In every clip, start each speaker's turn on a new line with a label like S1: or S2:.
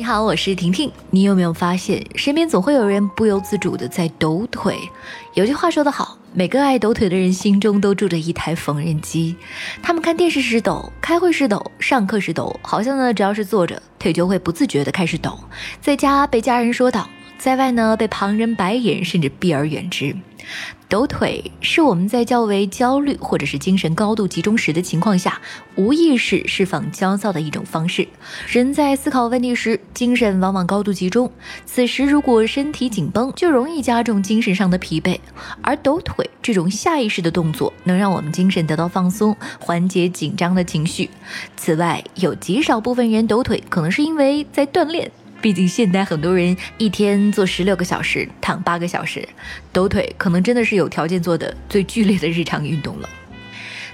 S1: 你好，我是婷婷。你有没有发现，身边总会有人不由自主的在抖腿？有句话说得好，每个爱抖腿的人心中都住着一台缝纫机。他们看电视时抖，开会时抖，上课时抖，好像呢，只要是坐着，腿就会不自觉的开始抖。在家被家人说道。在外呢，被旁人白眼，甚至避而远之。抖腿是我们在较为焦虑或者是精神高度集中时的情况下，无意识释放焦躁的一种方式。人在思考问题时，精神往往高度集中，此时如果身体紧绷，就容易加重精神上的疲惫。而抖腿这种下意识的动作，能让我们精神得到放松，缓解紧张的情绪。此外，有极少部分人抖腿，可能是因为在锻炼。毕竟现代很多人一天做十六个小时，躺八个小时，抖腿可能真的是有条件做的最剧烈的日常运动了。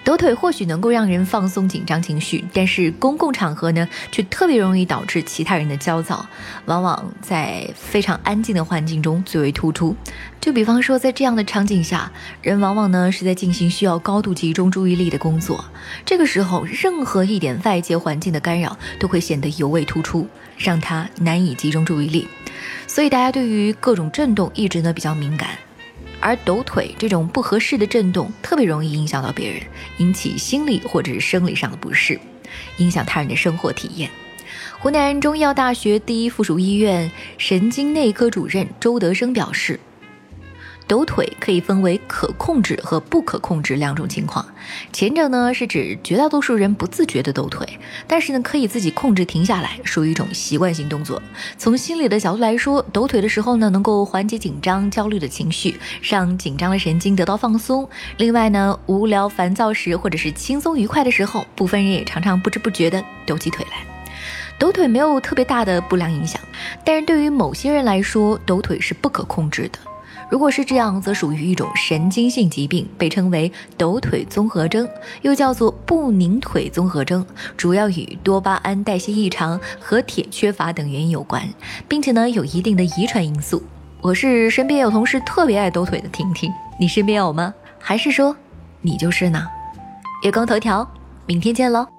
S1: 抖腿或许能够让人放松紧张情绪，但是公共场合呢，却特别容易导致其他人的焦躁，往往在非常安静的环境中最为突出。就比方说，在这样的场景下，人往往呢是在进行需要高度集中注意力的工作，这个时候，任何一点外界环境的干扰都会显得尤为突出，让他难以集中注意力。所以，大家对于各种震动一直呢比较敏感。而抖腿这种不合适的震动，特别容易影响到别人，引起心理或者是生理上的不适，影响他人的生活体验。湖南中医药大学第一附属医院神经内科主任周德生表示。抖腿可以分为可控制和不可控制两种情况，前者呢是指绝大多数人不自觉的抖腿，但是呢可以自己控制停下来，属于一种习惯性动作。从心理的角度来说，抖腿的时候呢能够缓解紧张、焦虑的情绪，让紧张的神经得到放松。另外呢，无聊、烦躁时或者是轻松愉快的时候，部分人也常常不知不觉的抖起腿来。抖腿没有特别大的不良影响，但是对于某些人来说，抖腿是不可控制的。如果是这样，则属于一种神经性疾病，被称为抖腿综合征，又叫做不宁腿综合征，主要与多巴胺代谢异常和铁缺乏等原因有关，并且呢有一定的遗传因素。我是身边有同事特别爱抖腿的婷婷，你身边有吗？还是说你就是呢？月光头条，明天见喽。